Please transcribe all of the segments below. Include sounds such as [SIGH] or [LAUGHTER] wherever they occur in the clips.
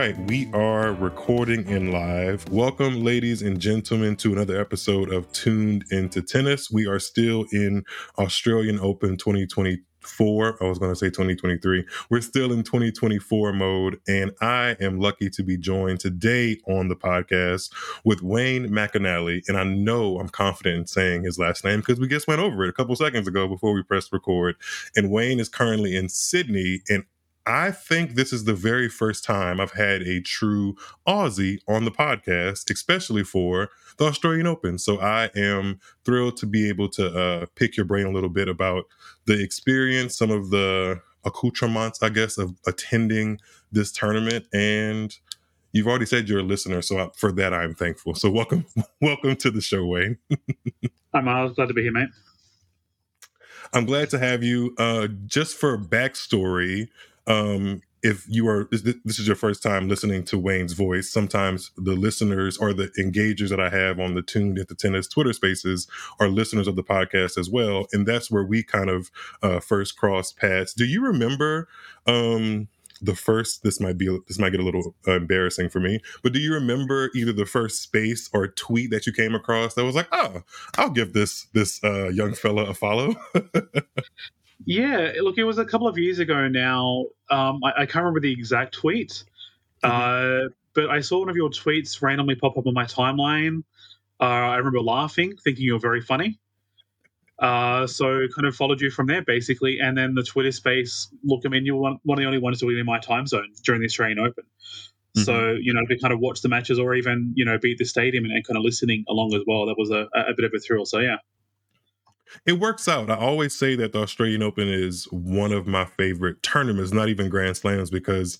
Right, we are recording in live. Welcome, ladies and gentlemen, to another episode of Tuned Into Tennis. We are still in Australian Open 2024. I was going to say 2023. We're still in 2024 mode, and I am lucky to be joined today on the podcast with Wayne McAnally. And I know I'm confident in saying his last name because we just went over it a couple seconds ago before we pressed record. And Wayne is currently in Sydney, and I think this is the very first time I've had a true Aussie on the podcast, especially for the Australian Open. So I am thrilled to be able to uh, pick your brain a little bit about the experience, some of the accoutrements, I guess, of attending this tournament. And you've already said you're a listener, so I, for that I'm thankful. So welcome, [LAUGHS] welcome to the show, Wayne. I'm Miles. Glad to be here, mate. I'm glad to have you. Uh, just for backstory, um, if you are this, is your first time listening to Wayne's voice, sometimes the listeners or the engagers that I have on the Tuned into Tennis Twitter Spaces are listeners of the podcast as well, and that's where we kind of uh, first crossed paths. Do you remember? Um, the first this might be this might get a little uh, embarrassing for me but do you remember either the first space or tweet that you came across that was like oh i'll give this this uh, young fella a follow [LAUGHS] Yeah, look, it was a couple of years ago now. Um, I, I, can't remember the exact tweet, mm-hmm. uh, but I saw one of your tweets randomly pop up on my timeline. Uh, I remember laughing, thinking you were very funny. Uh, so kind of followed you from there, basically. And then the Twitter space, look, I mean, you were one, one of the only ones to be in my time zone during the Australian Open. Mm-hmm. So, you know, to kind of watch the matches or even, you know, beat the stadium and, and kind of listening along as well, that was a, a bit of a thrill. So, yeah it works out. I always say that the Australian Open is one of my favorite tournaments, not even Grand Slams, because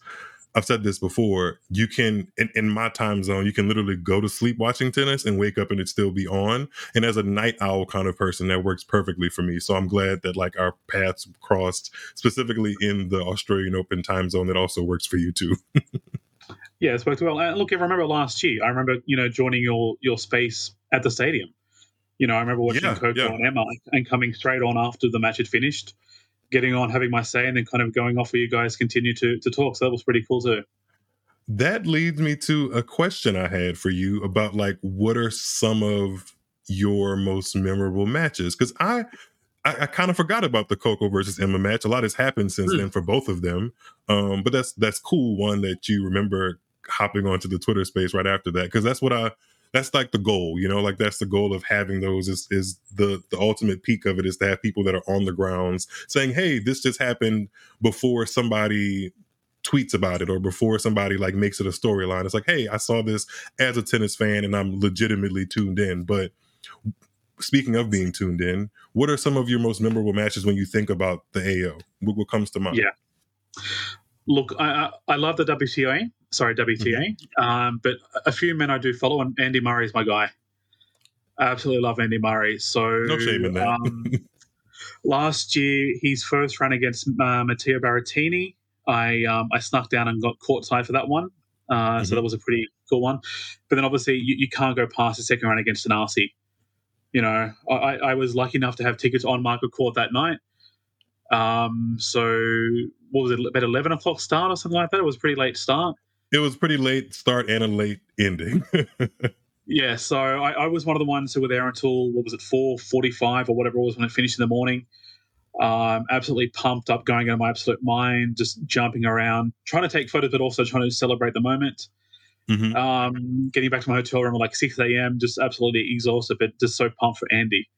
I've said this before. You can, in, in, my time zone, you can literally go to sleep watching tennis and wake up and it still be on. And as a night owl kind of person, that works perfectly for me. So I'm glad that like our paths crossed specifically in the Australian Open time zone. That also works for you too. [LAUGHS] yeah, it worked well. And look, I remember last year. I remember you know joining your your space at the stadium. You know, I remember watching yeah, Coco yeah. and Emma and coming straight on after the match had finished, getting on, having my say, and then kind of going off where you guys continue to to talk. So that was pretty cool too. That leads me to a question I had for you about like what are some of your most memorable matches? Because I I, I kind of forgot about the Coco versus Emma match. A lot has happened since mm. then for both of them. Um, but that's that's cool. One that you remember hopping onto the Twitter space right after that because that's what I that's like the goal, you know, like that's the goal of having those is is the the ultimate peak of it is to have people that are on the grounds saying, "Hey, this just happened before somebody tweets about it or before somebody like makes it a storyline." It's like, "Hey, I saw this as a tennis fan and I'm legitimately tuned in." But speaking of being tuned in, what are some of your most memorable matches when you think about the AO? What, comes to mind? Yeah. Look, I, I love the WTA. Sorry, WTA. Mm-hmm. Um, but a few men I do follow, and Andy Murray is my guy. I absolutely love Andy Murray. So no shame in that. um, [LAUGHS] last year, his first run against uh, Matteo Berrettini, I um, I snuck down and got tied for that one. Uh, mm-hmm. So that was a pretty cool one. But then obviously you, you can't go past the second round against Thanasi. You know, I, I was lucky enough to have tickets on Margaret Court that night. Um, so what was it about eleven o'clock start or something like that? It was pretty late start. It was pretty late start and a late ending. [LAUGHS] yeah, so I, I, was one of the ones who were there until what was it, four forty-five or whatever it was when it finished in the morning. Um, absolutely pumped up, going out of my absolute mind, just jumping around, trying to take photos, but also trying to celebrate the moment. Mm-hmm. Um, getting back to my hotel room at like 6 a.m., just absolutely exhausted, but just so pumped for Andy.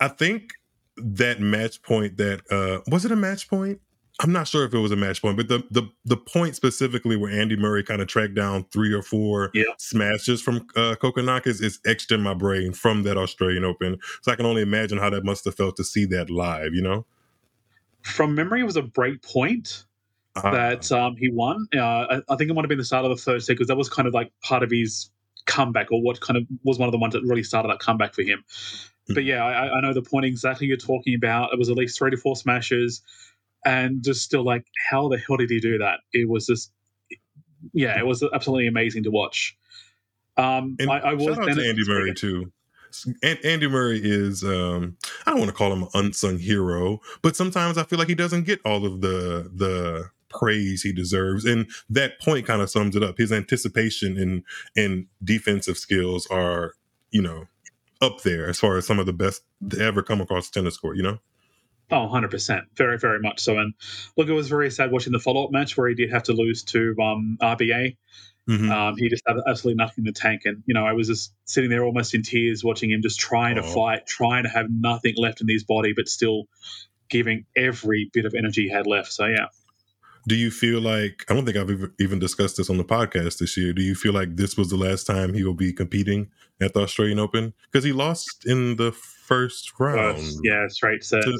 I think that match point that uh was it a match point? I'm not sure if it was a match point, but the the the point specifically where Andy Murray kind of tracked down three or four yeah. smashes from uh, Kokkinakis is etched in my brain from that Australian Open. So I can only imagine how that must have felt to see that live. You know, from memory, it was a break point uh, that um, he won. Uh, I, I, think it might have been the start of the third set because that was kind of like part of his comeback, or what kind of was one of the ones that really started that comeback for him. Mm-hmm. But yeah, I, I know the point exactly you're talking about. It was at least three to four smashes and just still like, how the hell did he do that? It was just, yeah, it was absolutely amazing to watch. Um, and I, I was shout out to Andy Murray too. Andy Murray is um, I don't want to call him an unsung hero, but sometimes I feel like he doesn't get all of the the praise he deserves. And that point kind of sums it up. His anticipation and and defensive skills are, you know, up there as far as some of the best to ever come across tennis court, you know? Oh, 100%. Very, very much so. And look, it was very sad watching the follow up match where he did have to lose to um, RBA. Mm-hmm. Um, he just had absolutely nothing in the tank. And, you know, I was just sitting there almost in tears watching him just trying oh. to fight, trying to have nothing left in his body, but still giving every bit of energy he had left. So, yeah. Do you feel like, I don't think I've even discussed this on the podcast this year. Do you feel like this was the last time he will be competing at the Australian Open? Because he lost in the first round. Uh, yeah, straight sets. To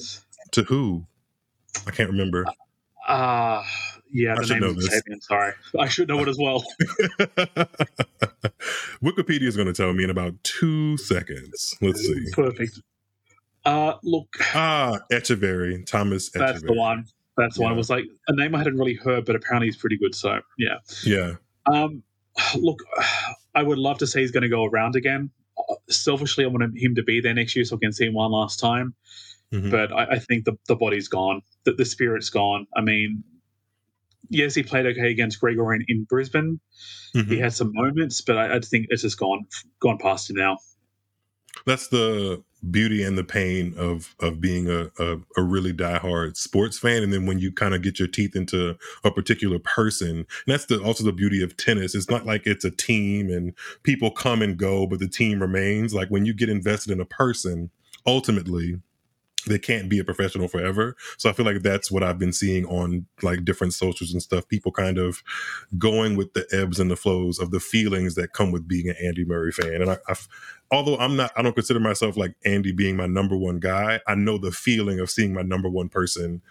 who? I can't remember. Uh yeah, I should know this. Champion, sorry, I should know it as well. [LAUGHS] [LAUGHS] Wikipedia is going to tell me in about two seconds. Let's see. Perfect. Uh, look. Ah, Etcheverry, Thomas. Etcheverry. That's the one. That's the yeah. one. It was like a name I hadn't really heard, but apparently he's pretty good. So yeah. Yeah. Um, [SIGHS] look, [SIGHS] I would love to say he's going to go around again. Uh, selfishly, I want him to be there next year so I can see him one last time. Mm-hmm. But I, I, think the, the body's gone, that the spirit's gone. I mean, yes, he played okay against Grigor in, in Brisbane. Mm-hmm. He had some moments, but I, I think it's just gone gone past him now. That's the beauty and the pain of of being a, a, a, really diehard sports fan and then when you kind of get your teeth into a particular person and that's the also the beauty of tennis it's not like it's a team and people come and go but the team remains like when you get invested in a person ultimately they can't be a professional forever. So I feel like that's what I've been seeing on like different socials and stuff. People kind of going with the ebbs and the flows of the feelings that come with being an Andy Murray fan. And I, I've, although I'm not, I don't consider myself like Andy being my number one guy. I know the feeling of seeing my number one person,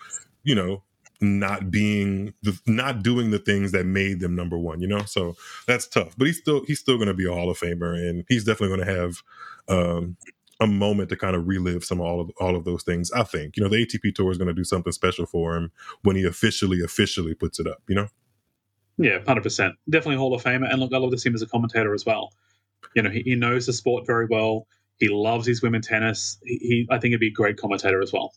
you know, not being the not doing the things that made them number one, you know? So that's tough. But he's still he's still gonna be a Hall of Famer and he's definitely gonna have um a moment to kind of relive some of all of all of those things. I think you know the ATP Tour is going to do something special for him when he officially officially puts it up. You know. Yeah, hundred percent. Definitely Hall of Famer, and look, I love to see him as a commentator as well. You know, he, he knows the sport very well. He loves his women tennis. He, he, I think, he'd be a great commentator as well.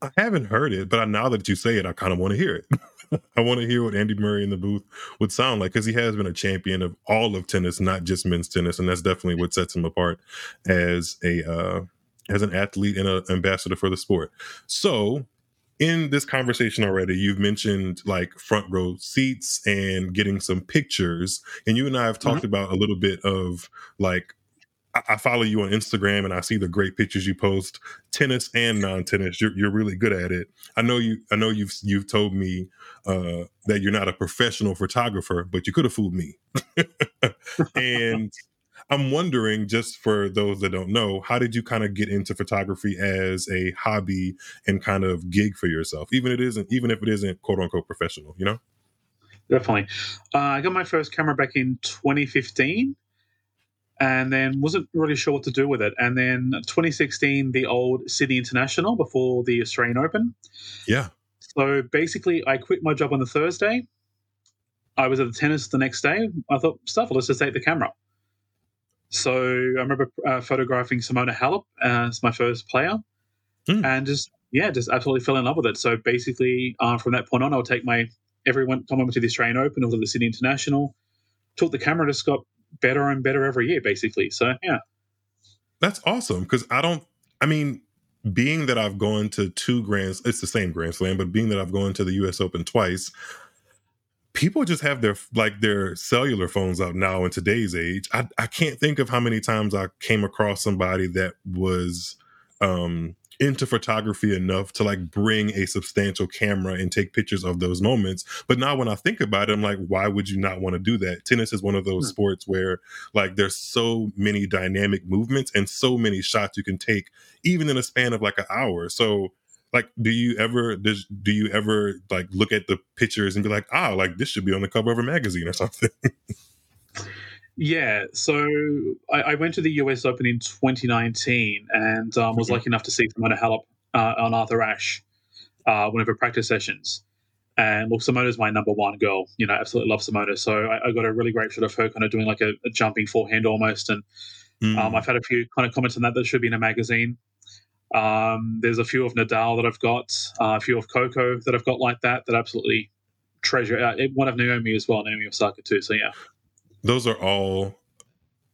I haven't heard it, but now that you say it, I kind of want to hear it. [LAUGHS] [LAUGHS] I want to hear what Andy Murray in the booth would sound like because he has been a champion of all of tennis, not just men's tennis, and that's definitely what sets him apart as a uh, as an athlete and an ambassador for the sport. So, in this conversation already, you've mentioned like front row seats and getting some pictures, and you and I have talked mm-hmm. about a little bit of like I follow you on Instagram and I see the great pictures you post, tennis and non-tennis. You're you're really good at it. I know you. I know you've you've told me uh, that you're not a professional photographer, but you could have fooled me. [LAUGHS] and I'm wondering, just for those that don't know, how did you kind of get into photography as a hobby and kind of gig for yourself, even it isn't, even if it isn't quote unquote professional, you know? Definitely. Uh, I got my first camera back in 2015 and then wasn't really sure what to do with it. And then 2016, the old Sydney International before the Australian Open. Yeah. So basically, I quit my job on the Thursday. I was at the tennis the next day. I thought, stuff, let's just take the camera. So I remember uh, photographing Simona Halep as my first player, Hmm. and just yeah, just absolutely fell in love with it. So basically, uh, from that point on, I would take my every time I went to the Australian Open or to the Sydney International, took the camera, just got better and better every year, basically. So yeah, That's awesome because I don't. I mean, being that I've gone to two grands, it's the same Grand Slam, but being that I've gone to the U.S. Open twice, people just have their like their cellular phones out now in today's age. I I can't think of how many times I came across somebody that was um into photography enough to like bring a substantial camera and take pictures of those moments. But now when I think about it, I'm like, why would you not want to do that? Tennis is one of those Hmm. sports where like there's so many dynamic movements and so many shots you can take even in a span of like an hour. So like do you ever does do you ever like look at the pictures and be like, ah, like this should be on the cover of a magazine or something? [LAUGHS] yeah. So I, I went to the US Open in 2019 and um, was lucky enough to see Simona Halep uh, on Arthur Ashe, uh, one of her practice sessions. And look, Simona's my number one girl. You know, absolutely love Simona. So I, I got a really great shot of her kind of doing like a, a jumping forehand almost. And Mm. Um, I've had a few kind of comments on that that should be in a magazine. Um, there's a few of Nadal that I've got, uh, a few of Coco that I've got like that that I absolutely treasure. Uh, one of Naomi as well, Naomi Osaka too. So yeah, Those are all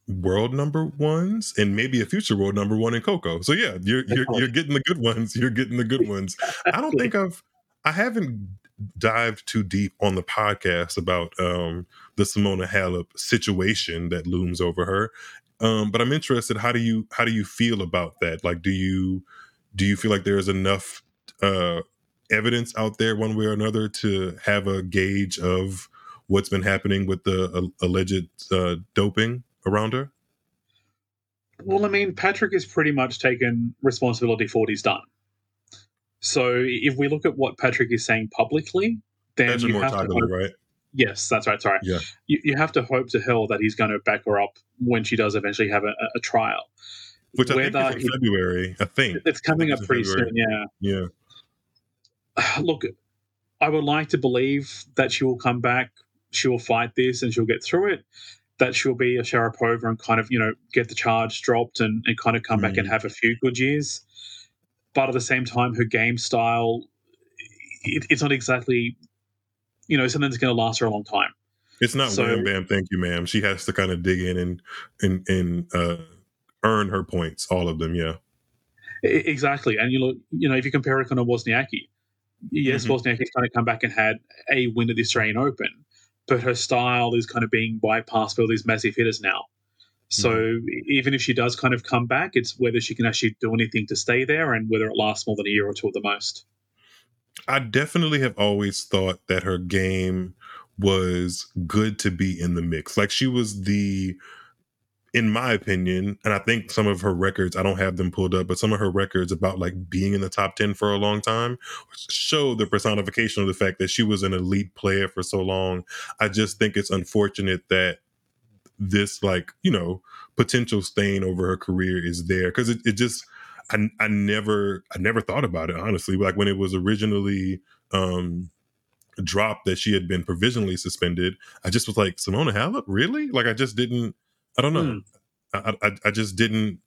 world number ones and maybe a future world number one in Coco. So yeah, you're you're you're getting the good ones. You're getting the good [LAUGHS] ones. I don't think I've I haven't dived too deep on the podcast about um the Simona Halep situation that looms over her. Um, but I'm interested. How do you how do you feel about that? Like, do you do you feel like there's enough uh, evidence out there, one way or another, to have a gauge of what's been happening with the uh, alleged uh, doping around her? Well, I mean, Patrick has pretty much taken responsibility for what he's done. So if we look at what Patrick is saying publicly, then Patrick you have to of- right? yes, that's right. Sorry, Yeah. you, you have to hope to hell that he's going to back her up when she does eventually have a, a- trial. Which I Whether think is February. I think. It's coming it's up pretty February. soon. Yeah. Yeah. [SIGHS] look, I would like to believe that she will come back, she will fight this, and she'll get through it. That she'll be a Sharapova and kind of, you know, get the charge dropped and, and kind of come back and have a few good years. But at the same time, her game style, it, it's not exactly, you know, something that's going to last her a long time. It's not So- wham bam, thank you, ma'am. She has to kind of dig in and and and uh, earn her points, all of them. Yeah. Exactly. And you look, you know, if you compare it kind of Wozniacki, yes, Mhm. Wozniacki's kind of come back and had a win at the Australian Open, but her style is kind of being bypassed by all these massive hitters now. So mm-hmm. even if she does kind of come back, it's whether she can actually do anything to stay there and whether it lasts more than a year or two at the most. I definitely have always thought that her game was good to be in the mix. Like she was the, in my opinion, and I think some of her records, I don't have them pulled up, but some of her records about like being in the top 10 for a long time show the personification of the fact that she was an elite player for so long. I just think it's unfortunate that this like, you know, potential stain over her career is there because it, it just I, I never I never thought about it honestly. Like when it was originally um dropped that she had been provisionally suspended, I just was like, Simona Halep, really? Like I just didn't. I don't know. Hmm. I, I I just didn't.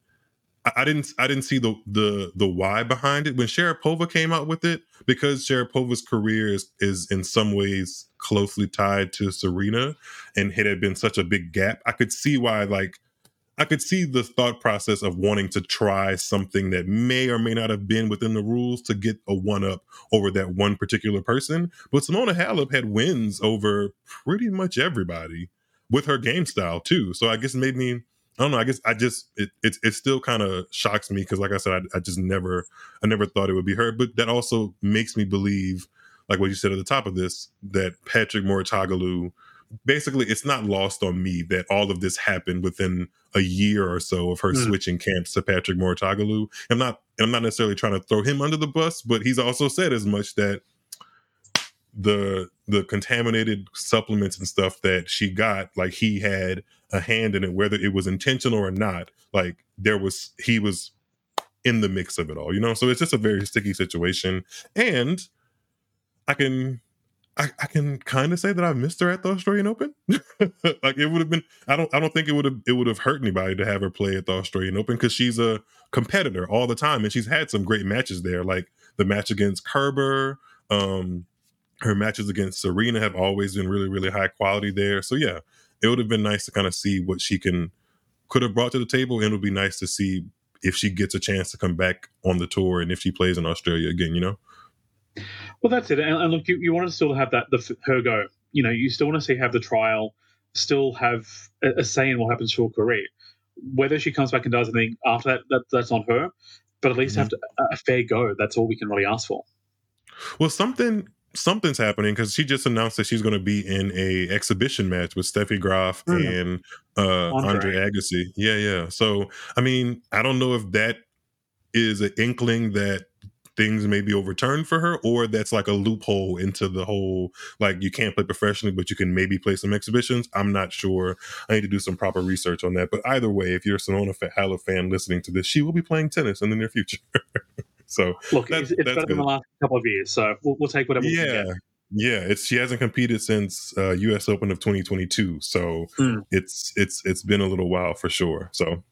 I, I didn't. I didn't see the the the why behind it when Sharapova came out with it because Sharapova's career is is in some ways closely tied to Serena, and it had been such a big gap. I could see why like I could see the thought process of wanting to try something that may or may not have been within the rules to get a one up over that one particular person. But Simona Halep had wins over pretty much everybody with her game style too. So I guess it made me. I don't know. I guess I just it it, it still kind of shocks me because, like I said, I, I just never I never thought it would be her. But that also makes me believe, like what you said at the top of this, that Patrick Mouratoglou basically it's not lost on me that all of this happened within a year or so of her mm. switching camps to Patrick Mouratoglou. I'm not I'm not necessarily trying to throw him under the bus, but he's also said as much that the the contaminated supplements and stuff that she got, like he had a hand in it, whether it was intentional or not. Like there was he was in the mix of it all, you know. So it's just a very sticky situation, and I can I, I can kind of say that I missed her at the Australian Open. [LAUGHS] like it would have been, I don't, I don't think it would have, it would have hurt anybody to have her play at the Australian Open because she's a competitor all the time, and she's had some great matches there, like the match against Kerber. Um, her matches against Serena have always been really, really high quality there. So yeah, it would have been nice to kind of see what she can could have brought to the table, and it would be nice to see if she gets a chance to come back on the tour and if she plays in Australia again. You know. Well, that's it. And, and look, you, you want to still have that the her go. You know, you still want to see have the trial, still have a, a say in what happens to her career. Whether she comes back and does anything after that, that that's on her. But at least mm-hmm. have to, a fair go. That's all we can really ask for. Well, something something's happening because she just announced that she's going to be in a exhibition match with Steffi Graf mm. and uh, Andre. Andre Agassi. Yeah, yeah. So I mean, I don't know if that is an inkling that things may be overturned for her, or that's like a loophole into the whole like you can't play professionally, but you can maybe play some exhibitions. I'm not sure. I need to do some proper research on that. But either way, if you're a Simona Halep fan listening to this, she will be playing tennis in the near future. [LAUGHS] so look, it's, it's better good. than the last couple of years. So we'll, we'll take whatever. Yeah. Yeah, it's she hasn't competed since uh, U.S. Open of 2022, so mm. it's it's it's been a little while for sure. So,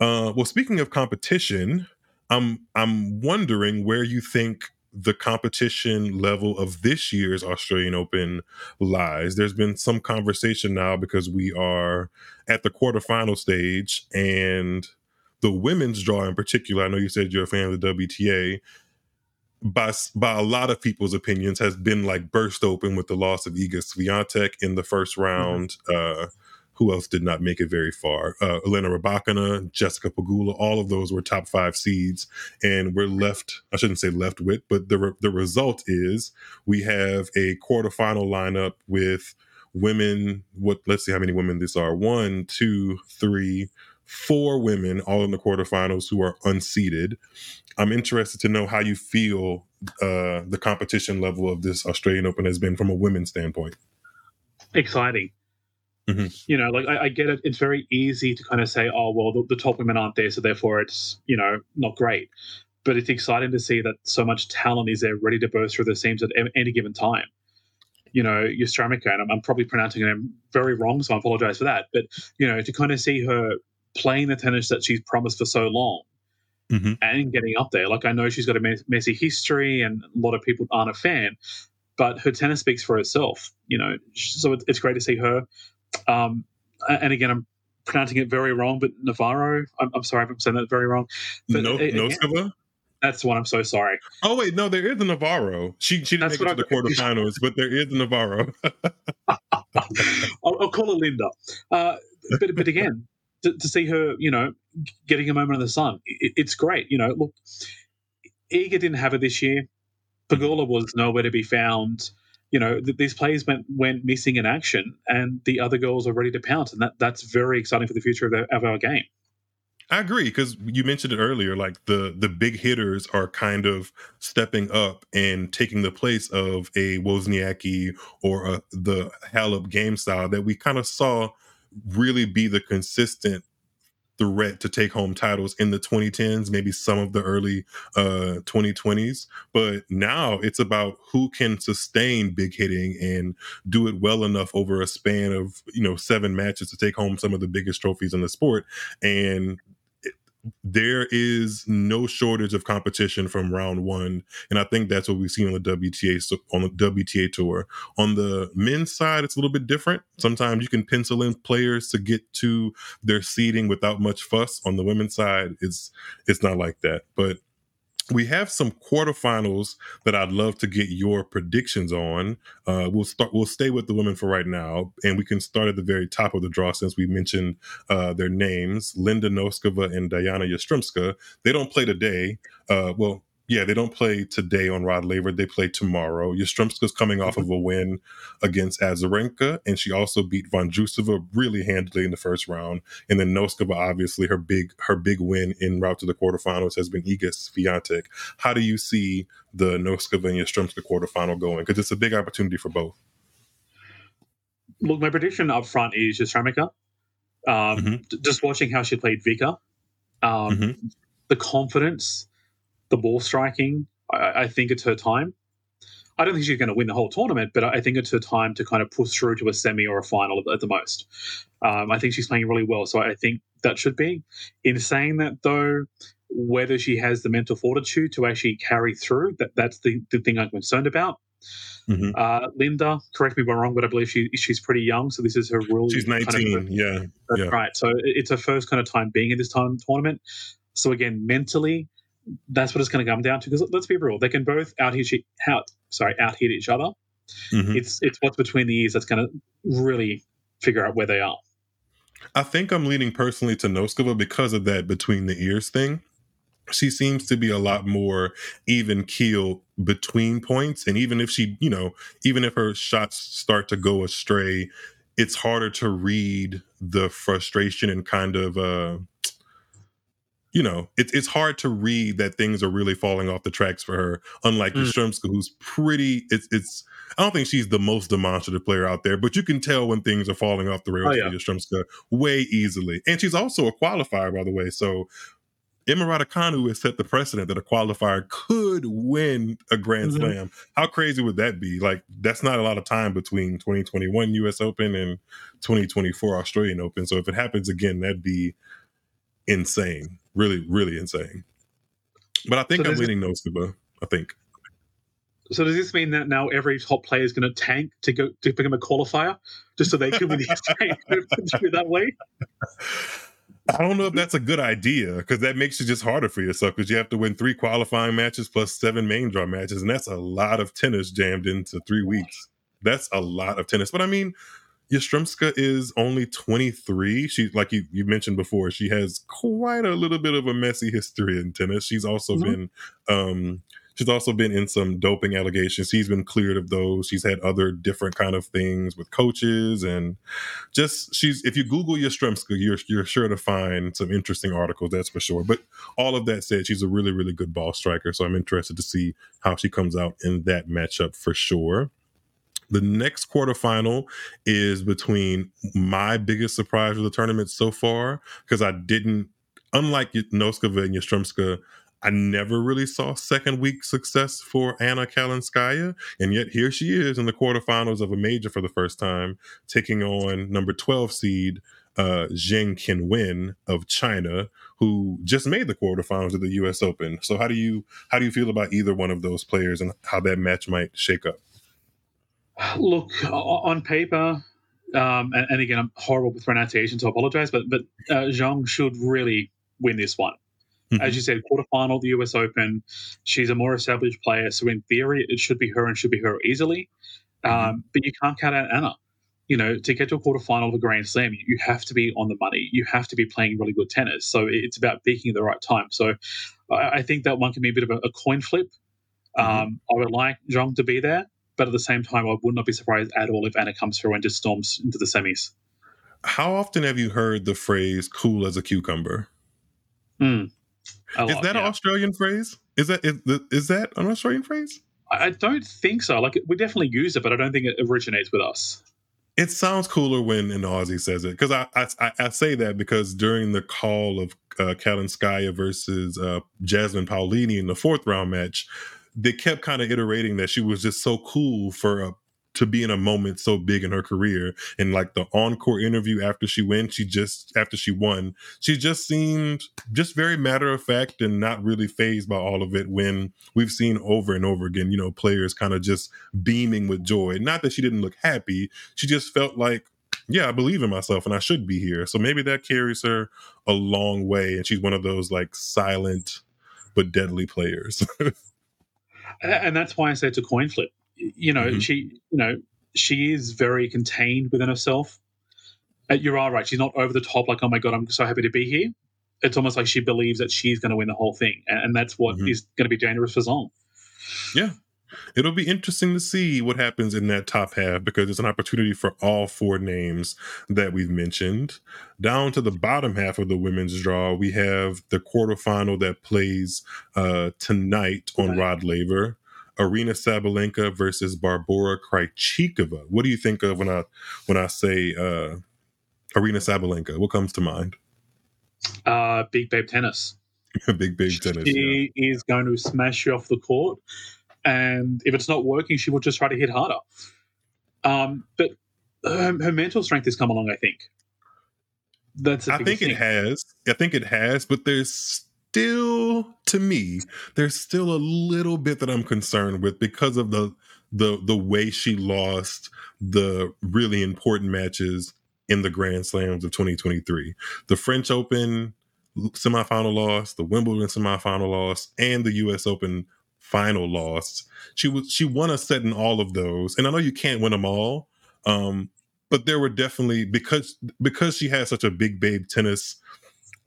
uh, well, speaking of competition, I'm I'm wondering where you think the competition level of this year's Australian Open lies. There's been some conversation now because we are at the quarterfinal stage and the women's draw in particular, I know you said you're a fan of the WTA, by by a lot of people's opinions has been like burst open with the loss of Iga Swiatek in the first mm-hmm. round. Mm-hmm. Uh, who else did not make it very far? Uh, Elena Rybakina, Jessica Pegula, all of those were top five seeds, and we're left. I shouldn't say left with, but the re- the result is we have a quarterfinal lineup with women. What? Let's see how many women this are. One, two, three, four women, all in the quarterfinals who are unseeded. I'm interested to know how you feel uh, the competition level of this Australian Open has been from a women's standpoint. Exciting. Mm-hmm. You know, like I, I, get it. It's very easy to kind of say, "Oh, well, the, the, top women aren't there, so therefore it's you know not great." But it's exciting to see that so much talent is there, ready to burst through the seams at any given time. You know, Yastremica, and I'm, I'm probably pronouncing her name very wrong, so I apologize for that. But you know, to kind of see her playing the tennis that she's promised for so long, mm-hmm. and getting up there. Like I know she's got a messy history, and a lot of people aren't a fan, but her tennis speaks for itself. You know, so it's great to see her um, and again, I'm pronouncing it very wrong, but Navarro. I'm, I'm sorry if I'm saying that very wrong. But no, Noskova. That's one. I'm so sorry. Oh wait, no, there is a Navarro. She she didn't That's make it to the quarterfinals, but there is a Navarro. [LAUGHS] [LAUGHS] I'll, I'll, call her Linda. Uh, but but again, to, to, see her, you know, getting a moment in the sun, it, it's great. You know, look, Iga didn't have it this year. Pegula was nowhere to be found you know, th- these players went, went missing in action and the other girls are ready to pounce. And that, that's very exciting for the future of, the, of our game. I agree because you mentioned it earlier. Like the the big hitters are kind of stepping up and taking the place of a Wozniacki or a, the Halep game style that we kind of saw really be the consistent threat to take home titles in the 2010s, maybe some of the early uh, 2020s. But now it's about who can sustain big hitting and do it well enough over a span of you know seven matches to take home some of the biggest trophies in the sport. And there is no shortage of competition from round one, and I think that's what we've seen on the WTA on the WTA tour. On the men's side, it's a little bit different. Sometimes you can pencil in players to get to their seeding without much fuss. On the women's side, it's it's not like that. But we have some quarterfinals that I'd love to get your predictions on. Uh, we'll start. We'll stay with the women for right now, and we can start at the very top of the draw since we mentioned uh, their names: Linda Noskova and Diana Yastremska. They don't play today. Uh, well, Yeah, they don't play today on Rod Laver. They play tomorrow. Yastremska's coming off of a win against Azarenka, and she also beat Vondrousova really handily in the first round. And then Noskova, obviously, her big her big win in route to the quarterfinals has been Iga Swiatek. How do you see the Noskova and Yastremska quarterfinal going? Because it's a big opportunity for both. Look, my prediction up front is Yastremska. Um, Mhm. Just watching how she played Vika, um, Mhm. the confidence, the ball striking, I, I think it's her time. I don't think she's going to win the whole tournament, but I think it's her time to kind of push through to a semi or a final at, the most. Um, I think she's playing really well, so I think that should be. In saying that, though, whether she has the mental fortitude to actually carry through, that that's the, the thing I'm concerned about. Mhm. Uh, Linda, correct me if I'm wrong, but I believe she she's pretty young, so this is her real. She's kind of- 19. yeah. Yeah. right. So it's her first kind of time being in this time tournament. So again, mentally, that's what it's going to come down to. Because let's be real, they can both out hit each, out sorry out hit each other. Mhm. It's it's what's between the ears that's going to really figure out where they are. I think I'm leaning personally to Noskova because of that between the ears thing. She seems to be a lot more even keel between points. And even if she, you know, even if her shots start to go astray, it's harder to read the frustration and kind of, uh, you know, it, it's hard to read that things are really falling off the tracks for her. Unlike Mm. Yastremska, who's pretty, it's, it's, I don't think she's the most demonstrative player out there, but you can tell when things are falling off the rails Oh, yeah. for Yastremska way easily. And she's also a qualifier, by the way. So Emma Raducanu has set the precedent that a qualifier could win a Grand Mhm. Slam. How crazy would that be? Like, that's not a lot of time between 2021 US Open and 2024 Australian Open. So if it happens again, that'd be insane. Really, really insane. But I think So I'm leaning Noskova. I think. So does this mean that now every top player is going to tank to go to become a qualifier, just so they can win the [LAUGHS] Australian that way? I don't know if that's a good idea because that makes it just harder for yourself because you have to win three qualifying matches plus seven main draw matches, and that's a lot of tennis jammed into three weeks. That's a lot of tennis. But I mean, Yastremska is only 23. She, like you, you mentioned before, she has quite a little bit of a messy history in tennis. She's also Mhm. been, um, she's also been in some doping allegations. She's been cleared of those. She's had other different kind of things with coaches and just she's. If you Google Yastremska, you're you're sure to find some interesting articles. That's for sure. But all of that said, she's a really really good ball striker. So I'm interested to see how she comes out in that matchup for sure. The next quarterfinal is between my biggest surprise of the tournament so far because I didn't, unlike Noskova and Yastremska, I never really saw second week success for Anna Kalinskaya. And yet here she is in the quarterfinals of a major for the first time, taking on number 12 seed uh, Zheng Qinwen of China, who just made the quarterfinals of the U.S. Open. So how do you how do you feel about either one of those players and how that match might shake up? Look, on paper, um, and, and again, I'm horrible with pronunciation, so I apologize, but but uh, Zhang should really win this one. As you said, quarterfinal of the US Open. She's a more established player, so in theory, it should be her and should be her easily. Um, But you can't count out Anna. You know, to get to a quarterfinal of a Grand Slam, you have to be on the money. You have to be playing really good tennis. So it's about peaking at the right time. So I, I think that one can be a bit of a, a coin flip. Um, I would like Zhang to be there, but at the same time, I would not be surprised at all if Anna comes through and just storms into the semis. How often have you heard the phrase "cool as a cucumber"? Mm, a Is lot, that an. Australian phrase? Is that is, is that an Australian phrase? I I don't think so. Like we definitely use it, but I don't think it originates with us. It sounds cooler when an Aussie says it because I, I I say that because during the call of uh, Kalinskaya versus uh, Jasmine Paolini in the fourth round match, they kept kind of iterating that she was just so cool for a to be in a moment so big in her career. And like the encore interview after she went she just after she won she just seemed just very matter of fact and not really phased by all of it when we've seen over and over again you know players kind of just beaming with joy. Not that she didn't look happy she just felt like yeah i believe in myself and i should be here. So maybe that carries her a long way and she's one of those like silent but deadly players [LAUGHS] and that's why I say it's a coin flip. You know, Mhm. she, you know, she is very contained within herself. Uh, you are right; she's not over the top. Like, oh my god, I'm so happy to be here. it's almost like she believes that she's going to win the whole thing, and, that's what Mhm. is going to be dangerous for Zong. Yeah. It'll be interesting to see what happens in that top half because it's an opportunity for all four names that we've mentioned. Down to the bottom half of the women's draw, we have the quarterfinal that plays uh, tonight on Right. Rod Laver. Aryna Sabalenka versus Barbora Krejcikova. What do you think of when I when I say uh, Aryna Sabalenka? What comes to mind? Uh, big babe tennis. [LAUGHS] Big big tennis. yeah. She is going to smash you off the court, and if it's not working, she will just try to hit harder. Um, but her, her mental strength has come along. I think. That's. I think it thing. has. I think it has, but there's still, to me, there's still a little bit that I'm concerned with because of the the the way she lost the really important matches in the Grand Slams of 2023. The French Open semifinal loss, the Wimbledon semifinal loss, and the US Open final loss. She was she won a set in all of those. And I know you can't win them all. Um, but there were definitely because because she has such a big babe tennis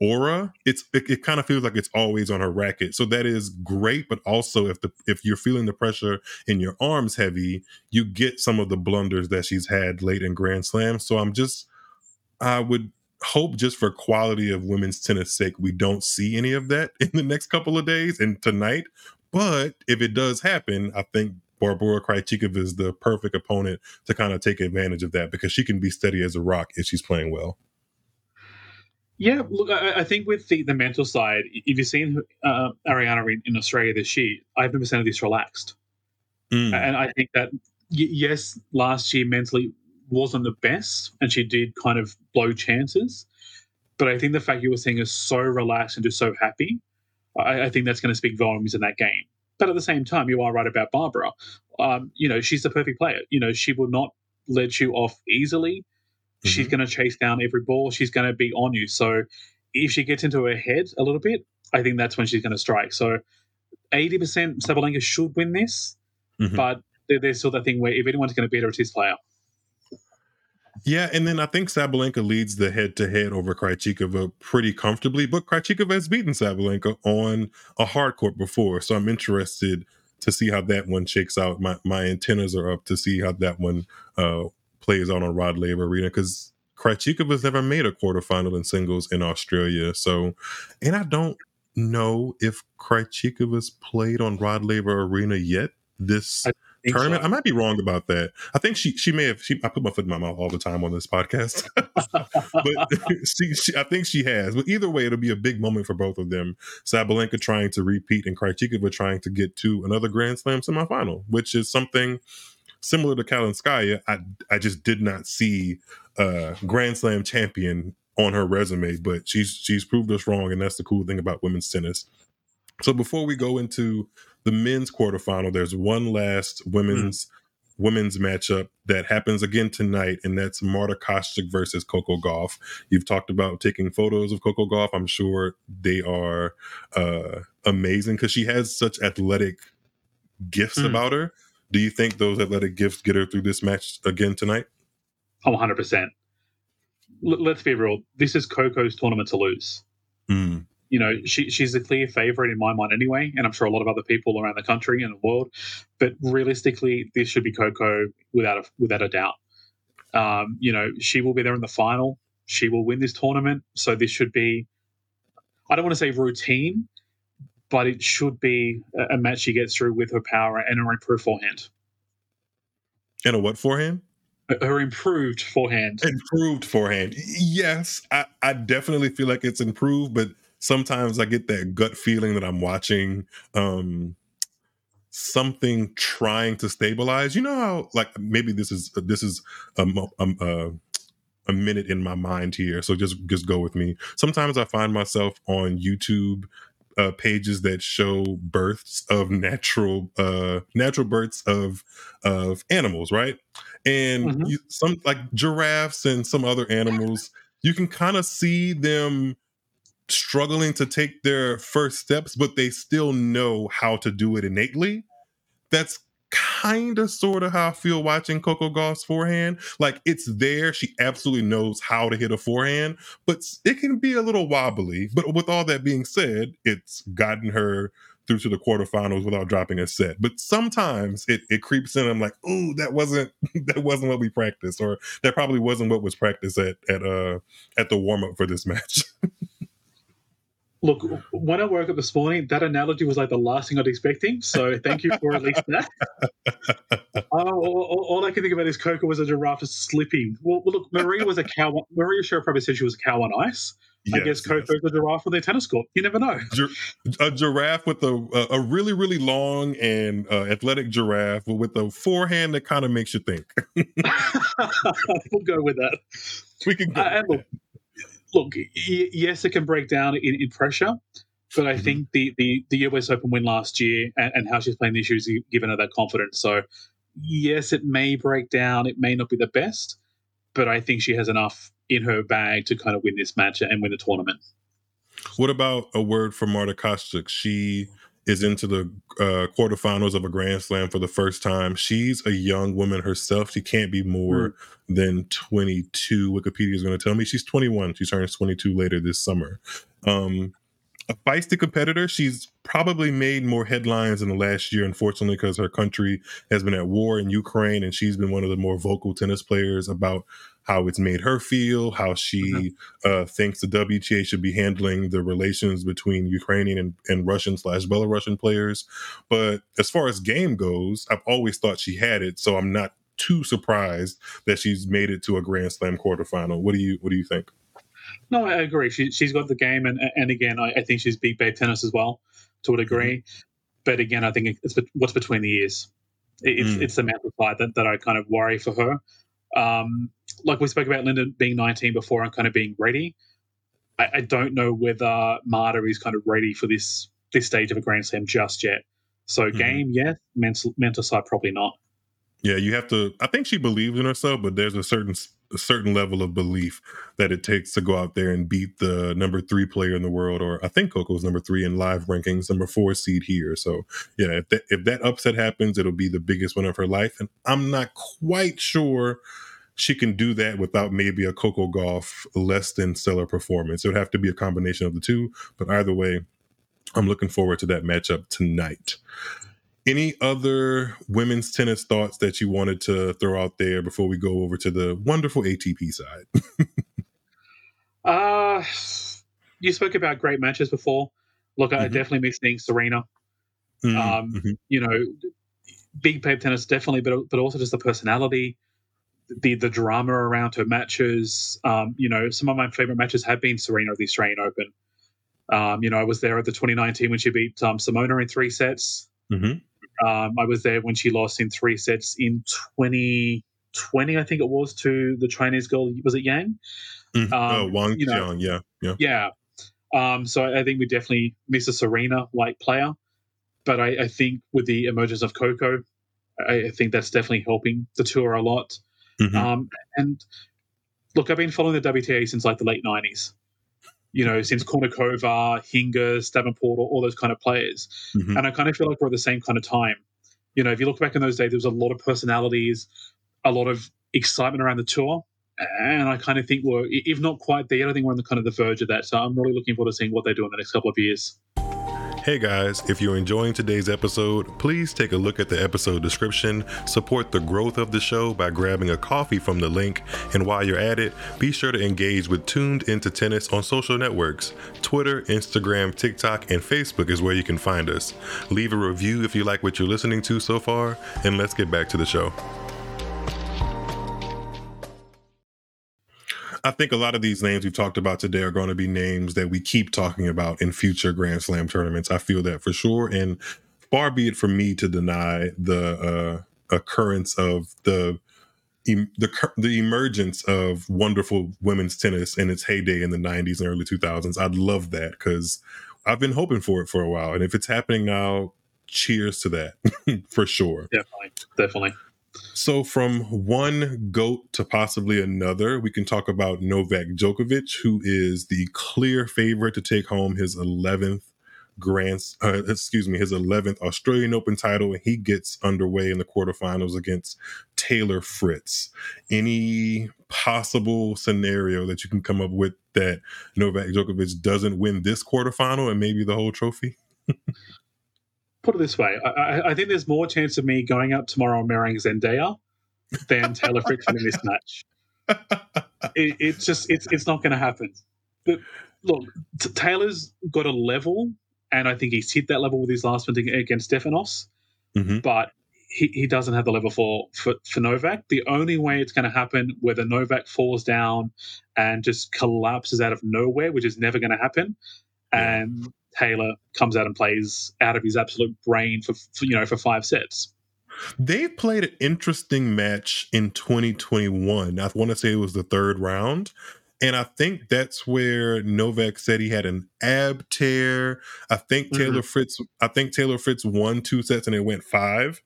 aura it's it, it kind of feels like it's always on her racket so that is great but also if the if you're feeling the pressure in your arms heavy you get some of the blunders that she's had late in grand slam so i'm just i would hope just for quality of women's tennis sake we don't see any of that [LAUGHS] in the next couple of days and tonight but if it does happen i think Barbara Krejcikova is the perfect opponent to kind of take advantage of that because she can be steady as a rock if she's playing well. Yeah, look, I, I think with the, the mental side, if you've seen uh, Ariana in, in Australia this year, I've never seen her this relaxed. Mm. And I think that, y- yes, last year mentally wasn't the best, and she did kind of blow chances. But I think the fact you were seeing her so relaxed and just so happy, I, I think that's going to speak volumes in that game. But at the same time, you are right about Barbara. Um, you know, she's the perfect player. You know, she will not let you off easily. She's Mhm. going to chase down every ball. She's going to be on you. So if she gets into her head a little bit, I think that's when she's going to strike. So 80% Sabalenka should win this, Mhm. but there, there's still that thing where if anyone's going to beat her, it's his player. Yeah, and then I think Sabalenka leads the head to head over Krejcikova pretty comfortably, but Krejcikova has beaten Sabalenka on a hard court before, so I'm interested to see how that one shakes out. My my antennas are up to see how that one uh, plays on Rod Laver Arena because Krejcikova's never made a quarterfinal in singles in Australia, so and I don't know if Krejcikova's played on Rod Laver Arena yet this tournament. so. I might be wrong about that. I think she she may have. She, I put my foot in my mouth all the time on this podcast, [LAUGHS] [LAUGHS] but [LAUGHS] she, she I think she has. But either way, it'll be a big moment for both of them. Sabalenka trying to repeat and Krejcikova trying to get to another Grand Slam semifinal, which is something similar to Kalinskaya. I I just did not see a Grand Slam champion on her resume, but she's she's proved us wrong, and that's the cool thing about women's tennis. So before we go into the men's quarterfinal, there's one last women's women's matchup that happens again tonight, and that's Marta Kostyuk versus Coco Gauff. You've talked about taking photos of Coco Gauff. I'm sure they are uh, amazing because she has such athletic gifts Mm. about her. Do you think those athletic gifts get her through this match again tonight? Oh, 100%. L- let's be real. This is Coco's tournament to lose. Mm. You know, she she's a clear favorite in my mind anyway, and I'm sure a lot of other people around the country and the world. But realistically, this should be Coco without a without a doubt. Um, you know, she will be there in the final. She will win this tournament, so this should be. I don't want to say routine, but it should be a, a match she gets through with her power and her improved forehand. And a what forehand? Her improved forehand. improved forehand. Yes, I, I definitely feel like it's improved, but sometimes I get that gut feeling that I'm watching um something trying to stabilize. You know how like maybe this is this is a mo- um, uh, a minute in my mind here, so just just go with me. Sometimes I find myself on YouTube uh, pages that show births of natural uh natural births of of animals right and Mhm. you, some like giraffes and some other animals you can kind of see them struggling to take their first steps but they still know how to do it innately that's kind of sort of how I feel watching Coco Gauff's forehand. Like it's there. She absolutely knows how to hit a forehand, but it can be a little wobbly. But with all that being said, it's gotten her through to the quarterfinals without dropping a set. But sometimes it, it creeps in. I'm like, oh, that wasn't [LAUGHS] that wasn't what we practiced, or that probably wasn't what was practiced at at uh at the warm up for this match. [LAUGHS] Look, when I woke up this morning, that analogy was like the last thing I'd expecting. So thank you for at least that. [LAUGHS] oh, all, all, I can think about is Coco was a giraffe just slipping. Well, look, Maria was a cow. Maria Sharapova said she was a cow on ice. Yes, I guess Coco's yes. a giraffe with a tennis court. You never know. A giraffe with a a really really long and uh, athletic giraffe, but with a forehand that kind of makes you think. [LAUGHS] we'll go with that. We can go. Uh, look, yes, it can break down in, in pressure, but I mm-hmm. think the, the the US Open win last year and, and how she's playing this year has given her that confidence. So yes, it may break down. It may not be the best, but I think she has enough in her bag to kind of win this match and win the tournament. What about a word from Marta Kostyuk? She is into the uh, quarterfinals of a Grand Slam for the first time. She's a young woman herself. She can't be more mm. than 22. Wikipedia is going to tell me she's 21. She turns 22 later this summer. Um, a feisty competitor. She's probably made more headlines in the last year, unfortunately, because her country has been at war in Ukraine, and she's been one of the more vocal tennis players about how it's made her feel, how she mm-hmm. uh, thinks the WTA should be handling the relations between Ukrainian and, and Russian slash Belarusian players. But as far as game goes, I've always thought she had it, so I'm not too surprised that she's made it to a Grand Slam quarterfinal. What do you What do you think? No, I agree. She, she's got the game, and and again, I, I think she's big babe tennis as well, to a degree. Mm-hmm. But again, I think it's what's between the ears. It's mm. it's the mental side that, that I kind of worry for her. Um, like we spoke about Linda being 19 before and kind of being ready. I, I, don't know whether Marta is kind of ready for this this stage of a Grand Slam just yet. So mm-hmm. game, yes. Mental mental side, probably not. Yeah, you have to. I think she believes in herself, but there's a certain a certain level of belief that it takes to go out there and beat the number three player in the world, or I think Coco's number three in live rankings, number four seed here. So yeah, if that if that upset happens, it'll be the biggest one of her life, and I'm not quite sure she can do that without maybe a Coco Gauff less than stellar performance. It would have to be a combination of the two, but either way, I'm looking forward to that matchup tonight. Any other women's tennis thoughts that you wanted to throw out there before we go over to the wonderful ATP side? [LAUGHS] uh, you spoke about great matches before. Look, mm-hmm. I definitely miss seeing Serena. Mm-hmm. Um, mm-hmm. You know, big babe tennis definitely, but but also just the personality, the the drama around her matches. Um, you know, some of my favorite matches have been Serena at the Australian Open. Um, you know, I was there at the 2019 when she beat um, Simona in three sets. Mm-hmm. Um, I was there when she lost in three sets in 2020, I think it was, to the Chinese girl. Was it Yang? Mm-hmm. Um, oh, Wang you know, yeah, yeah, yeah. Um, so I think we definitely miss a Serena-like player, but I, I, think with the emergence of Coco, I, I, think that's definitely helping the tour a lot. Mm-hmm. Um, and look, I've been following the WTA since like the late '90s you know, since Kournikova, Hingis, Davenport, all, all those kind of players. Mm-hmm. And I kind of feel like we're at the same kind of time. You know, if you look back in those days, there was a lot of personalities, a lot of excitement around the tour. And I kind of think we're, if not quite there, I think we're on the kind of the verge of that. So I'm really looking forward to seeing what they do in the next couple of years. Hey guys, if you're enjoying today's episode, please take a look at the episode description, support the growth of the show by grabbing a coffee from the link, and while you're at it, be sure to engage with Tuned Into Tennis on social networks. Twitter, Instagram, TikTok, and Facebook is where you can find us. Leave a review if you like what you're listening to so far, and let's get back to the show. I think a lot of these names we've talked about today are going to be names that we keep talking about in future Grand Slam tournaments. I feel that for sure. And far be it from me to deny the uh, occurrence of the the the emergence of wonderful women's tennis in its heyday in the 90s and early 2000s. I'd love that because I've been hoping for it for a while. And if it's happening now, cheers to that [LAUGHS] for sure. Definitely. Definitely. So, from one GOAT to possibly another, we can talk about Novak Djokovic, who is the clear favorite to take home his 11th grants, uh, excuse me, his 11th Australian Open title, and he gets underway in the quarterfinals against Taylor Fritz. Any possible scenario that you can come up with that Novak Djokovic doesn't win this quarterfinal and maybe the whole trophy? [LAUGHS] Put it this way: I, I, think there's more chance of me going up tomorrow and marrying Zendaya than Taylor Fritz in this [LAUGHS] match. It, it's just it's it's not going to happen. But look, t- Taylor's got a level, and I think he's hit that level with his last one against Stefanos. Mm-hmm. But he, he doesn't have the level for, for, for Novak. The only way it's going to happen whether Novak falls down and just collapses out of nowhere, which is never going to happen, yeah. and Taylor comes out and plays out of his absolute brain for, for you know for five sets. They've played an interesting match in 2021. I want to say it was the third round. And I think that's where Novak said he had an ab tear. I think mm-hmm. Taylor Fritz. I think Taylor Fritz won two sets and it went five.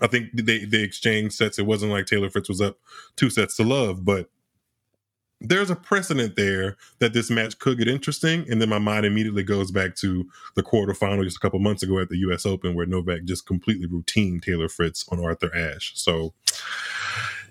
I think they they exchanged sets. It wasn't like Taylor Fritz was up two sets to love, but there's a precedent there that this match could get interesting. And then my mind immediately goes back to the quarterfinal just a couple months ago at the US Open where Novak just completely routine Taylor Fritz on Arthur Ashe. So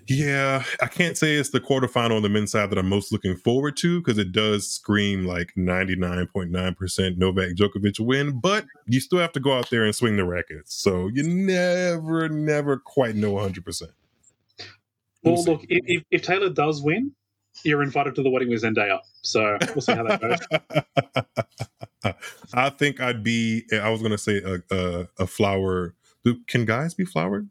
yeah, I can't say it's the quarterfinal on the men's side that I'm most looking forward to because it does scream like 99.9% Novak Djokovic win, but you still have to go out there and swing the rackets. So you never, never quite know 100%. We'll well, look, if, if Taylor does win, you're invited to the wedding with Zendaya. So we'll see how that goes. [LAUGHS] I think I'd be, I was going to say a, a, a flower. Can guys be flowered?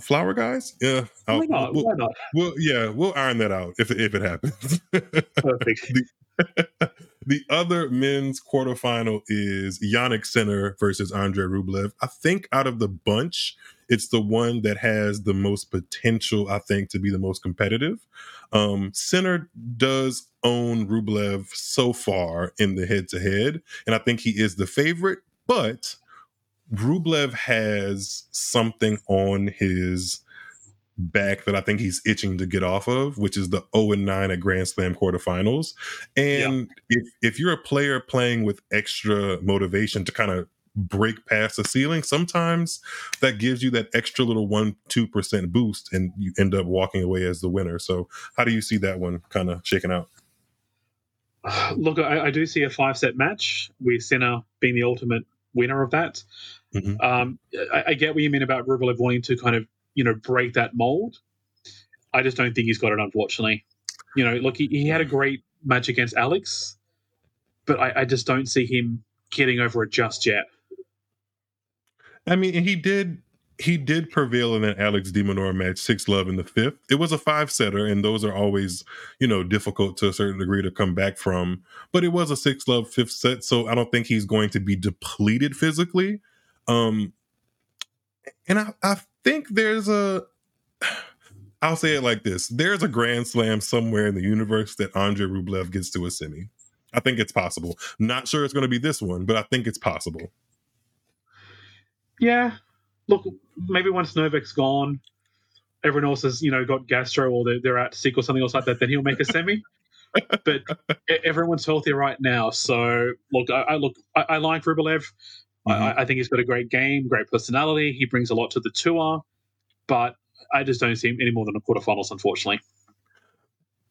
flower guys? Yeah. Why not? We'll, Why not? Well, yeah, we'll iron that out if if it happens. [LAUGHS] Perfect. the, [LAUGHS] the other men's quarterfinal is Jannik Sinner versus Andre Rublev. I think out of the bunch, it's the one that has the most potential, I think, to be the most competitive. Um, Sinner does own Rublev so far in the head to head, and I think he is the favorite, but Rublev has something on his back that I think he's itching to get off of, which is the 0 and 9 at Grand Slam quarterfinals. And yeah. if if you're a player playing with extra motivation to kind of break past the ceiling, sometimes that gives you that extra little one, two percent boost and you end up walking away as the winner. So how do you see that one kind of shaking out? [SIGHS] Look, I, I do see a five set match with Sinner being the ultimate winner of that. Mm-hmm. Um, I, I, get what you mean about Rublev wanting to kind of you know break that mold. I just don't think he's got it, unfortunately. You know, look, he, he had a great match against Alex, but I, I just don't see him getting over it just yet. I mean, he did he did prevail in that Alex de Minaur match, six love in the fifth. It was a five setter, and those are always, you know, difficult to a certain degree to come back from. But it was a six love fifth set, so I don't think he's going to be depleted physically. Um, and I, I think there's a, [SIGHS] I'll say it like this: there's a Grand Slam somewhere in the universe that Andre Rublev gets to a semi. I think it's possible. Not sure it's going to be this one, but I think it's possible. Yeah, look, maybe once Novak's gone, everyone else has you know got gastro or they're, they're out sick or something else like that, then he'll make a semi. [LAUGHS] but everyone's healthy right now, so look, I, I look, I, I like Rublev. Mm-hmm. I, I, think he's got a great game, great personality. He brings a lot to the tour, but I just don't see him any more than a quarterfinals, unfortunately.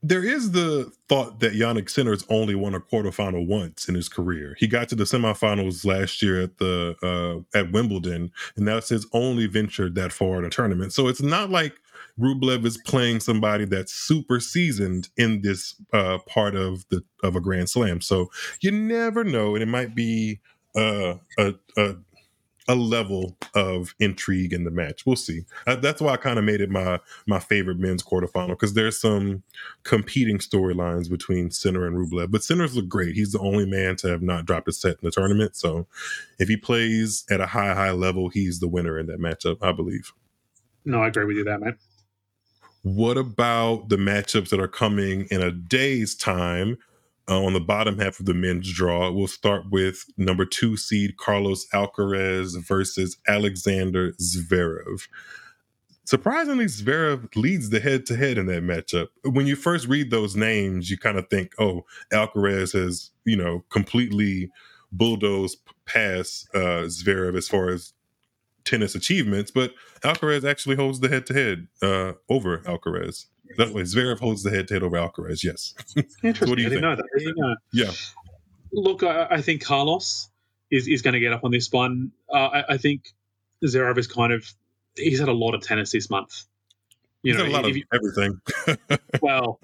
There is the thought that Jannik Sinner's only won a quarterfinal once in his career. He got to the semifinals last year at the uh, at Wimbledon, and that's his only venture that far in a tournament. So it's not like Rublev is playing somebody that's super seasoned in this uh, part of the of a Grand Slam. So you never know, and it might be uh, a, a a level of intrigue in the match. We'll see. Uh, that's why I kind of made it my my favorite men's quarterfinal because there's some competing storylines between Sinner and Rublev. But Sinner's look great. He's the only man to have not dropped a set in the tournament. So if he plays at a high high level, he's the winner in that matchup, I believe. No, I agree with you that man. What about the matchups that are coming in a day's time? Uh, on the bottom half of the men's draw. We'll start with number two seed Carlos Alcaraz versus Alexander Zverev. Surprisingly, Zverev leads the head to head in that matchup. When you first read those names, you kind of think, oh, Alcaraz has, you know, completely bulldozed past uh, Zverev as far as tennis achievements, but Alcaraz actually holds the head to head over Alcaraz. That way, Zverev holds the head to head over Alcaraz. Yes. Interesting. [LAUGHS] so what do you I think? Know that. You know. Yeah. Look, I, I, think Carlos is is going to get up on this one. Uh, I, I, think Zverev is kind of he's had a lot of tennis this month. You he's know, a lot of you, everything. [LAUGHS] well,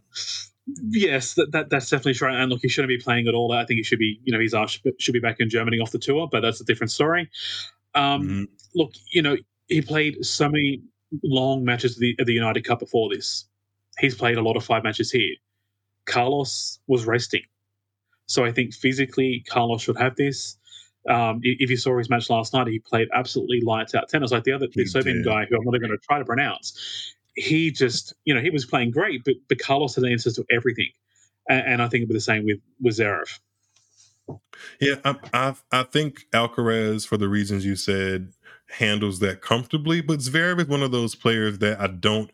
yes, that, that, that's definitely true. And look, he shouldn't be playing at all. I think he should be, you know, he's asked, should be back in Germany off the tour, but that's a different story. Um, mm-hmm. Look, you know, he played so many long matches at the, of the United Cup before this. He's played a lot of five matches here. Carlos was resting. So I think physically, Carlos should have this. Um, if you saw his match last night, he played absolutely lights out tennis. Like the other the Serbian guy, who I'm not going to try to pronounce, he just, you know, he was playing great, but, but Carlos had answers to everything. And, and I think it'll be the same with, with Zverev. Yeah, I, I, I think Alcaraz, for the reasons you said, handles that comfortably. But Zverev is one of those players that I don't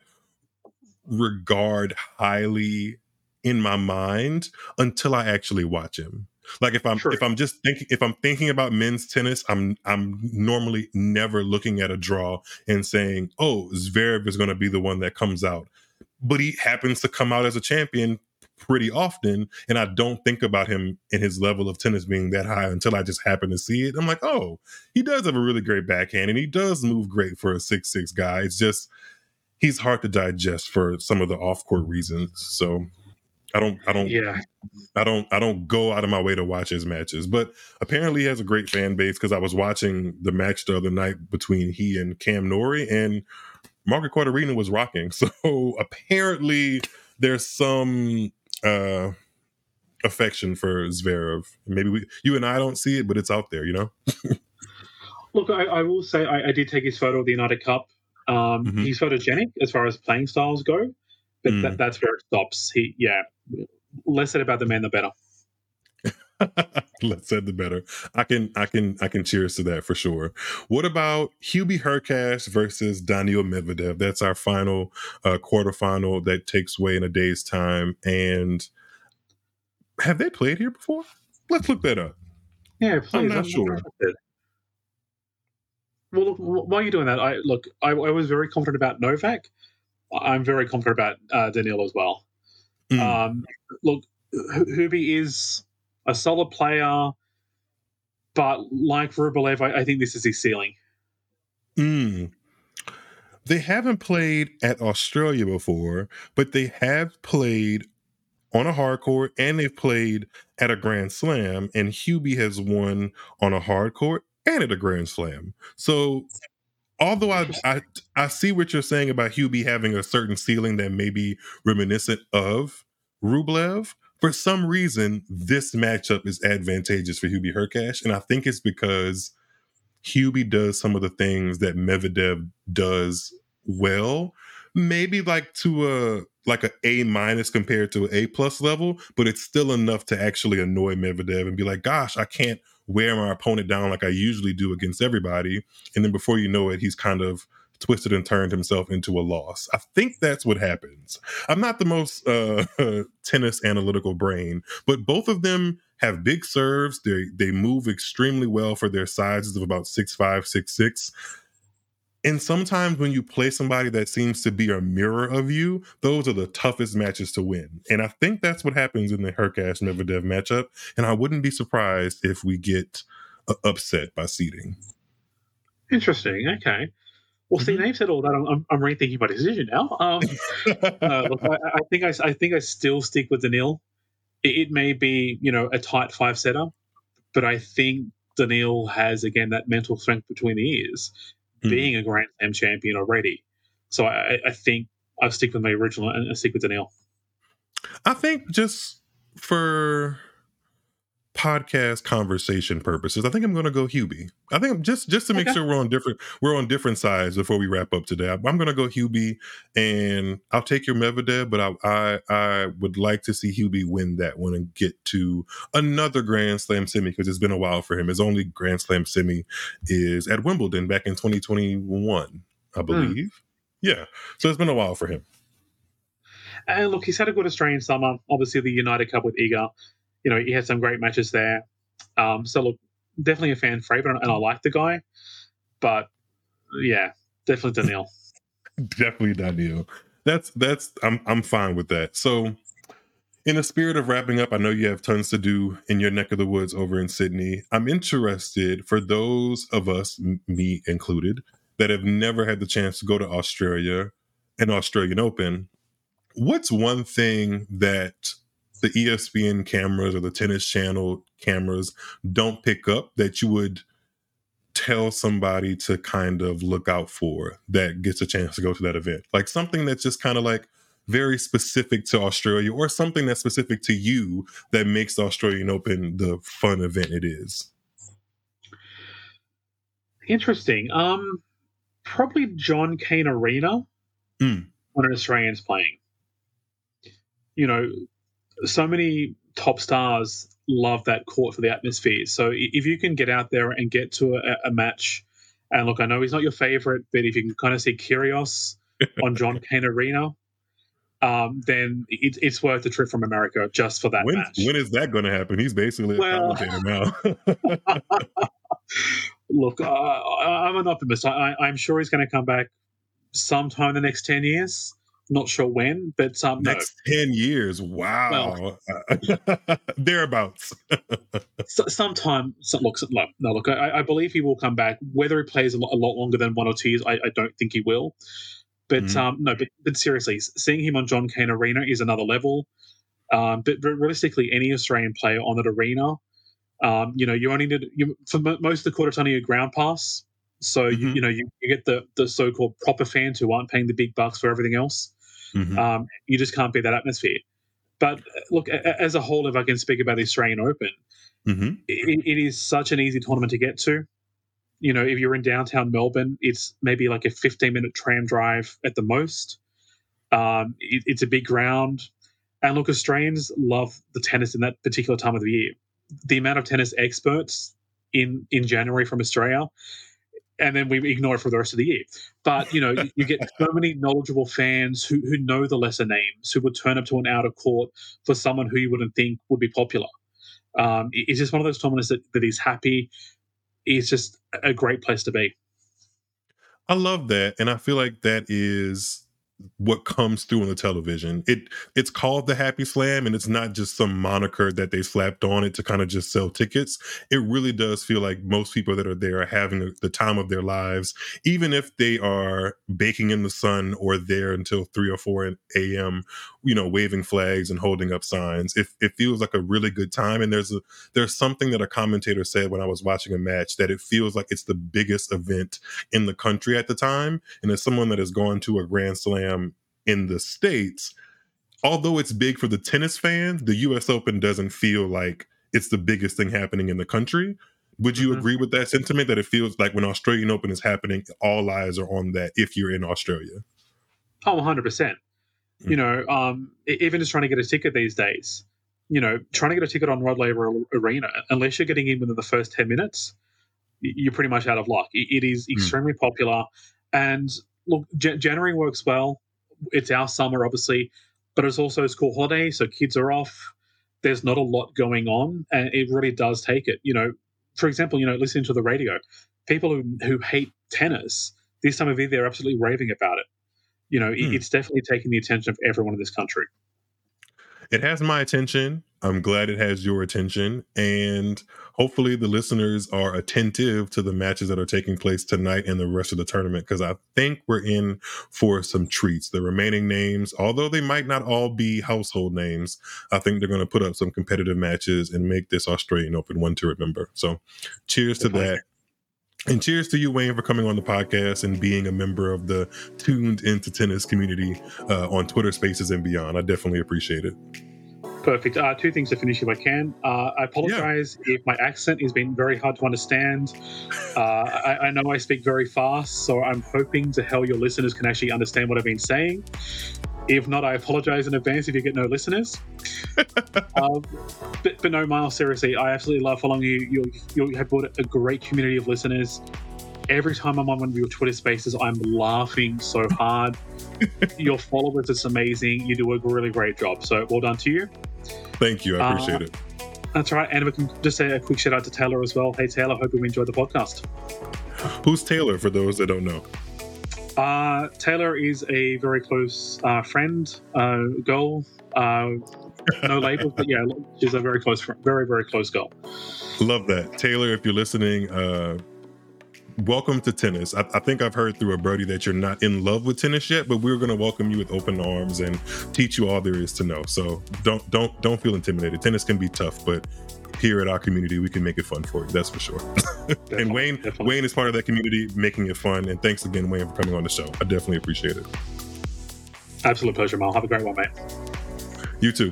regard highly in my mind until I actually watch him. Like if I'm True. if I'm just thinking if I'm thinking about men's tennis, I'm I'm normally never looking at a draw and saying, "Oh, Zverev is going to be the one that comes out." But he happens to come out as a champion pretty often, and I don't think about him and his level of tennis being that high until I just happen to see it. I'm like, "Oh, he does have a really great backhand, and he does move great for a six six guy." It's just he's hard to digest for some of the off court reasons. So I don't, I don't, yeah, I don't, I don't go out of my way to watch his matches. But apparently, he has a great fan base because I was watching the match the other night between he and Cam Norrie and Margaret Court was rocking. [LAUGHS] So apparently, there's some uh affection for Zverev. Maybe we, you and I don't see it, but it's out there, you know. [LAUGHS] Look, I, I, will say I, I, did take his photo of the United Cup. Um, mm-hmm. He's photogenic as far as playing styles go, but mm. that, that's where it stops. He, yeah, less said about the man, the better. [LAUGHS] Less said the better. I can I can I can cheers to that for sure. What about Hubie Hurkacz versus Daniil Medvedev? That's our final uh, quarterfinal that takes way in a day's time. And have they played here before? Let's look that up. Yeah, please. I'm not I'm sure. Well, look, while you're doing that, I look. I, I, was very confident about Novak. I'm very confident about uh, Daniil as well. Mm. Um, look, Hubie is a solid player, but like Rublev, I, I think this is his ceiling. Mm. They haven't played at Australia before, but they have played on a hard court and they've played at a Grand Slam, and Hubie has won on a hard court and at a Grand Slam. So although I, I I see what you're saying about Hubie having a certain ceiling that may be reminiscent of Rublev, for some reason this matchup is advantageous for Hubie Hurkacz, and I think it's because Hubie does some of the things that Medvedev does well, maybe like to a like a A minus compared to an A plus level, but it's still enough to actually annoy Medvedev and be like, "Gosh, I can't wear my opponent down like I usually do against everybody. And then before you know it, he's kind of twisted and turned himself into a loss. I think that's what happens. I'm not the most uh, [LAUGHS] tennis analytical brain, but both of them have big serves. They they move extremely well for their sizes of about six five, six six. And sometimes when you play somebody that seems to be a mirror of you, those are the toughest matches to win. And I think that's what happens in the Hurkacz Medvedev matchup. And I wouldn't be surprised if we get uh, upset by seeding. Interesting. Okay. Well, see, mm-hmm. they've said all that. I'm, I'm rethinking my decision now. Um, [LAUGHS] uh, look, I, I, think I, I think I still stick with Daniil. It, it may be, you know, a tight five setter, but I think Daniil has again that mental strength between the ears mm. being a Grand Slam champion already. So I, I think I'll stick with my original and I'll stick with Daniil. I think just for podcast conversation purposes, I think I'm going to go Hubie. I think I'm just just to make okay. sure we're on different we're on different sides before we wrap up today. I'm going to go Hubie, and I'll take your Medvedev, but I, I I would like to see Hubie win that one and get to another Grand Slam semi because it's been a while for him. His only Grand Slam semi is at Wimbledon back in 2021, I hmm. believe. Mm. Yeah, so it's been a while for him. And look, he's had a good Australian summer. Obviously, the United Cup with Iga you know, he had some great matches there. Um, so look, definitely a fan favorite, and I like the guy. But yeah, definitely Daniil. [LAUGHS] definitely Daniil. That's that's I'm I'm fine with that. So in the spirit of wrapping up, I know you have tons to do in your neck of the woods over in Sydney. I'm interested for those of us, me included, that have never had the chance to go to Australia and Australian Open. What's one thing that the ESPN cameras or the Tennis Channel cameras don't pick up that you would tell somebody to kind of look out for that gets a chance to go to that event? Like something that's just kind of like very specific to Australia or something that's specific to you that makes the Australian Open the fun event it is? Interesting. Um, probably John Cain Arena mm. when an Australian's playing. You know, so many top stars love that court for the atmosphere. So if you can get out there and get to a, a match, and look, I know he's not your favorite, but if you can kind of see Kyrgios [LAUGHS] on John Cain Arena, um, then it, it's worth the trip from America just for that when, match. When is that going to happen? He's basically well, a commentator now. [LAUGHS] look, uh, I'm an optimist. I, am sure he's going to come back sometime in the next 10 years. Not sure when, but um, next no. 10 years. Wow. Well, [LAUGHS] Thereabouts. [LAUGHS] so, sometime, so, look, no, no look, I, I, believe he will come back. Whether he plays a lot, a lot longer than one or two years, I, I don't think he will. But mm. um, no, but, but seriously, seeing him on John Cain Arena is another level. Um, but, but realistically, any Australian player on that arena, um, you know, you only need you, for most of the court, it's only a ground pass. So mm-hmm. you, you know you, you get the the so called proper fans who aren't paying the big bucks for everything else. Mm-hmm. Um, you just can't beat that atmosphere. But look, as a whole, if I can speak about the Australian Open, mm-hmm. it, it is such an easy tournament to get to you know, if you're in downtown Melbourne, it's maybe like a 15 minute tram drive at the most. Um, it, it's a big ground. And look, Australians love the tennis in that particular time of the year. The amount of tennis experts in, in January from Australia, and then we ignore it for the rest of the year. But, you know, you, you get so [LAUGHS] many knowledgeable fans who, who know the lesser names, who would turn up to an outer court for someone who you wouldn't think would be popular. Um, it's just one of those tournaments that, that is happy It's just a great place to be. I love that. And I feel like that is what comes through on the television. It it's called the Happy Slam, and it's not just some moniker that they slapped on it to kind of just sell tickets. It really does feel like most people that are there are having the time of their lives, even if they are baking in the sun or there until three or four a.m. You know, waving flags and holding up signs. It it feels like a really good time, and there's a there's something that a commentator said when I was watching a match that it feels like it's the biggest event in the country at the time, and as someone that has gone to a Grand Slam Slam in the States, although it's big for the tennis fans, the US Open doesn't feel like it's the biggest thing happening in the country. Would you mm-hmm. agree with that sentiment that it feels like when Australian Open is happening, all eyes are on that if you're in Australia? Oh, 100%. Mm-hmm. You know, um, even just trying to get a ticket these days, you know, trying to get a ticket on Rod Laver Arena, unless you're getting in within the first 10 minutes, you're pretty much out of luck. it is mm. extremely mm. popular. And look, January works well. It's our summer, obviously, but it's also school holiday, so kids are off. There's not a lot going on, and it really does take it. You know, for example, you know, listening to the radio, people who who hate tennis this time of year they're absolutely raving about it. You know, hmm. it's definitely taking the attention of everyone in this country. It has my attention. I'm glad it has your attention. And hopefully the listeners are attentive to the matches that are taking place tonight and the rest of the tournament because I think we're in for some treats. The remaining names, although they might not all be household names, I think they're going to put up some competitive matches and make this Australian Open one to remember. So cheers to that. And cheers to you, Wayne, for coming on the podcast and being a member of the tuned into tennis community uh, on Twitter Spaces and beyond. I definitely appreciate it. Perfect. Uh, two things to finish if I can. Uh, I apologize yeah. if my accent has been very hard to understand. Uh, I, I, know I speak very fast, so I'm hoping to hell your listeners can actually understand what I've been saying. If not, I apologize in advance if you get no listeners. um, [LAUGHS] but, but, no, Miles, seriously, I absolutely love following you. You, you have built a great community of listeners. Every time I'm on one of your Twitter spaces, I'm laughing so hard. [LAUGHS] your followers, it's amazing. You do a really great job. So well done to you. Thank you. I appreciate uh, it. That's right. And we can just say a quick shout out to Taylor as well. Hey, Taylor, hope you enjoyed the podcast. Who's Taylor for those that don't know? Uh, Taylor is a very close uh, friend, uh, girl. Uh, no [LAUGHS] label, but yeah, she's a very close, friend, very very close girl. Love that, Taylor. If you're listening, uh, welcome to tennis. I, I, think I've heard through a Brody that you're not in love with tennis yet, but we're going to welcome you with open arms and teach you all there is to know. So don't don't don't feel intimidated. Tennis can be tough, but here at our community, we can make it fun for you. That's for sure. [LAUGHS] and Wayne, definitely. Wayne is part of that community, making it fun. And thanks again, Wayne, for coming on the show. I definitely appreciate it. Absolute pleasure, Mal. Have a great one, mate. You too.